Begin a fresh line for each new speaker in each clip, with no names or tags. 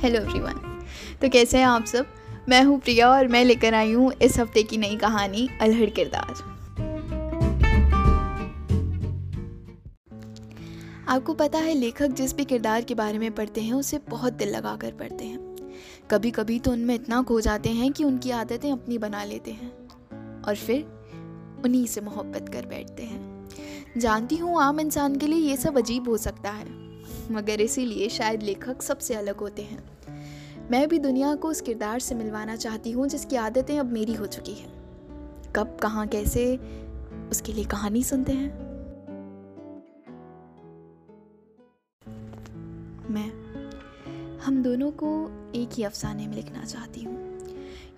Hello everyone तो कैसे हैं आप सब? मैं हूँ प्रिया और मैं लेकर आई हूँ इस हफ़्ते की नई कहानी, अलहड़ किरदार। आपको पता है, लेखक जिस भी किरदार के बारे में पढ़ते हैं, उसे बहुत दिल लगा कर पढ़ते हैं। कभी कभी तो उनमें इतना खो जाते हैं कि उनकी आदतें अपनी बना लेते हैं। और फिर उन्हीं से मोहब्बत कर बैठते हैं। जानती हूँ आम इंसान के लिए ये सब अजीब हो सकता है। मगर इसीलिए शायद लेखक सबसे अलग होते हैं। मैं भी दुनिया को उस किरदार से मिलवाना चाहती हूँ जिसकी आदतें अब मेरी हो चुकी हैं। कब, कहाँ, कैसे, उसके लिए कहानी सुनते हैं। मैं, हम दोनों को एक ही अफसाने में लिखना चाहती हूँ।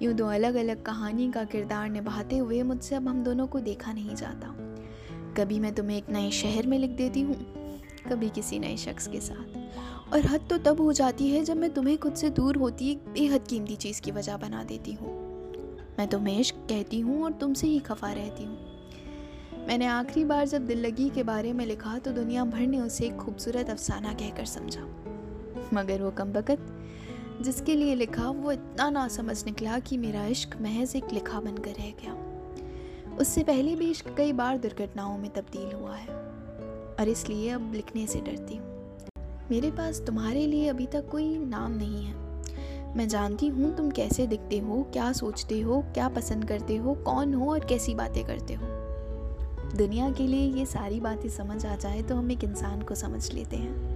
यूँ दो अलग अलग कहानी का किरदार निभाते हुए मुझसे अब हम दोनों को देखा नहीं जाता। कभी मैं तुम्हें एक नए शहर में लिख देती हूँ कभी किसी नए शख्स के साथ। और हद तो तब हो जाती है जब मैं तुम्हें खुद से दूर होती, एक बेहद कीमती चीज़ की वजह बना देती हूँ। मैं तुम्हें इश्क कहती हूँ और तुमसे ही खफा रहती हूँ। मैंने आखिरी बार जब दिल लगी के बारे में लिखा तो दुनिया भर ने उसे एक खूबसूरत अफसाना कहकर समझा। मगर वो कम वक़्त जिसके लिए लिखा, वो इतना ना समझ निकला कि मेरा इश्क महज एक लिखा बनकर रह गया। उससे पहले भी इश्क कई बार दुर्घटनाओं में तब्दील हुआ है। और इसलिए अब लिखने से डरती हूँ। मेरे पास तुम्हारे लिए अभी तक कोई नाम नहीं है। मैं जानती हूँ तुम कैसे दिखते हो, क्या सोचते हो, क्या पसंद करते हो, कौन हो और कैसी बातें करते हो। दुनिया के लिए ये सारी बातें समझ आ जाए तो हम एक इंसान को समझ लेते हैं।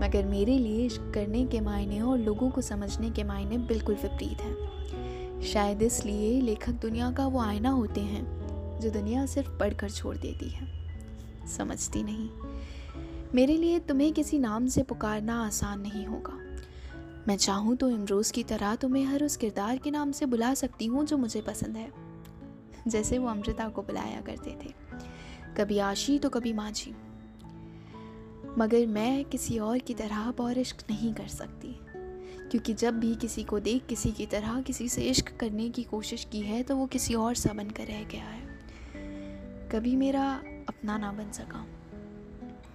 मगर मेरे लिए करने के मायने और लोगों को समझने के मायने बिल्कुल विपरीत हैं। शायद इसलिए लेखक दुनिया का वो आईना होते हैं, जो दुनिया सिर्फ़ पढ़कर छोड़ देती है। समझती नहीं। मेरे लिए तुम्हें किसी नाम से पुकारना आसान नहीं होगा। मैं चाहूँ तो इमरोज़ की तरह तुम्हें हर उस किरदार के नाम से बुला सकती हूँ जो मुझे पसंद है। जैसे वो अमृता को बुलाया करते थे। कभी आशी तो कभी माझी। मगर मैं किसी और की तरह और इश्क नहीं कर सकती। क्योंकि जब भी किसी को देख किसी की तरह किसी से इश्क करने की कोशिश की है तो वो किसी और सा बनकर रह गया है। कभी मेरा अपना ना बन सका।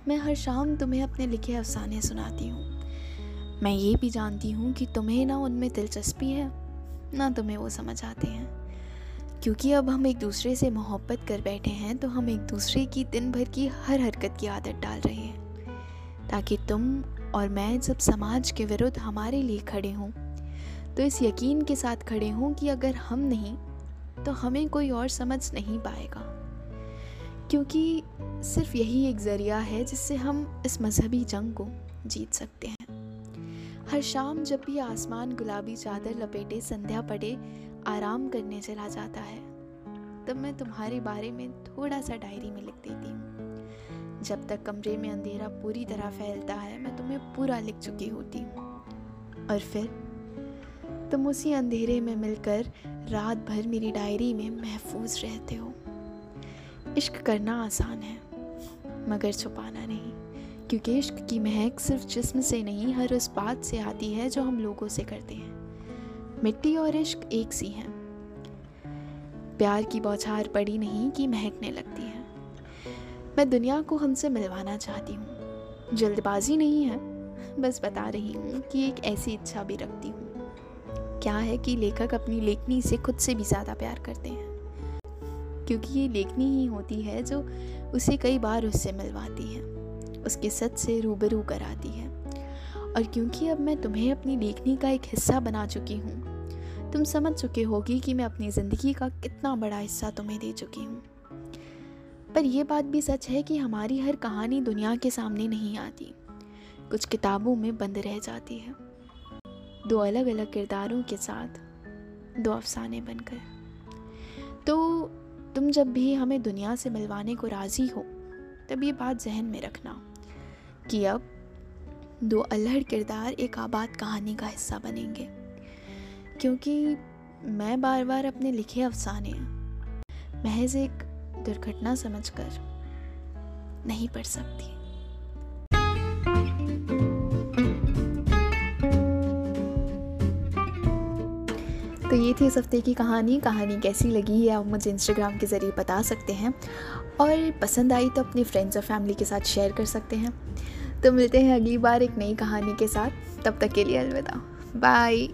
मैं हर शाम तुम्हें अपने लिखे अफसाने सुनाती हूँ। मैं ये भी जानती हूँ कि तुम्हें ना उनमें दिलचस्पी है, ना तुम्हें वो समझ आते हैं। क्योंकि अब हम एक दूसरे से मोहब्बत कर बैठे हैं तो हम एक दूसरे की दिन भर की हर हरकत की आदत डाल रहे हैं। ताकि तुम और मैं जब समाज के विरुद्ध हमारे लिए खड़े हों तो इस यकीन के साथ खड़े हों कि अगर हम नहीं तो हमें कोई और समझ नहीं पाएगा। क्योंकि सिर्फ़ यही एक ज़रिया है जिससे हम इस मजहबी जंग को जीत सकते हैं। हर शाम जब भी आसमान गुलाबी चादर लपेटे, संध्या पड़े, आराम करने चला जाता है, तब मैं तुम्हारे बारे में थोड़ा सा डायरी में लिख देती हूँ। जब तक कमरे में अंधेरा पूरी तरह फैलता है, मैं तुम्हें पूरा लिख चुकी होती हूँ। और फिर तुम उसी अंधेरे में मिलकर रात भर मेरी डायरी में महफूज रहते हो। इश्क करना आसान है, मगर छुपाना नहीं। क्योंकि इश्क की महक सिर्फ़ जिस्म से नहीं, हर उस बात से आती है जो हम लोगों से करते हैं। मिट्टी और इश्क एक सी हैं। प्यार की बौछार पड़ी नहीं कि महकने लगती है। मैं दुनिया को हमसे मिलवाना चाहती हूँ। जल्दबाजी नहीं है, बस बता रही हूँ कि एक ऐसी इच्छा भी रखती हूँ। क्या है कि लेखक अपनी लेखनी से खुद से भी ज़्यादा प्यार करते हैं? क्योंकि ये लेखनी ही होती है जो उसे कई बार उससे मिलवाती है, उसके सच से रूबरू कराती है। और क्योंकि अब मैं तुम्हें अपनी लेखनी का एक हिस्सा बना चुकी हूँ, तुम समझ चुके होगी कि मैं अपनी ज़िंदगी का कितना बड़ा हिस्सा तुम्हें दे चुकी हूँ। पर यह बात भी सच है कि हमारी हर कहानी दुनिया के सामने नहीं आती, कुछ किताबों में बंद रह जाती है। दो अलग अलग किरदारों के साथ दो अफसाने बनकर। तो तुम जब भी हमें दुनिया से मिलवाने को राज़ी हो, तब ये बात जहन में रखना कि अब दो अल्हड़ किरदार एक आबाद कहानी का हिस्सा बनेंगे। क्योंकि मैं बार बार अपने लिखे अफसाने, महज एक दुर्घटना समझकर नहीं पढ़ सकती। तो ये थी इस हफ़्ते की कहानी। कहानी कैसी लगी है, आप मुझे इंस्टाग्राम के ज़रिए बता सकते हैं। और पसंद आई तो अपने फ्रेंड्स और फैमिली के साथ शेयर कर सकते हैं। तो मिलते हैं अगली बार एक नई कहानी के साथ। तब तक के लिए अलविदा। बाय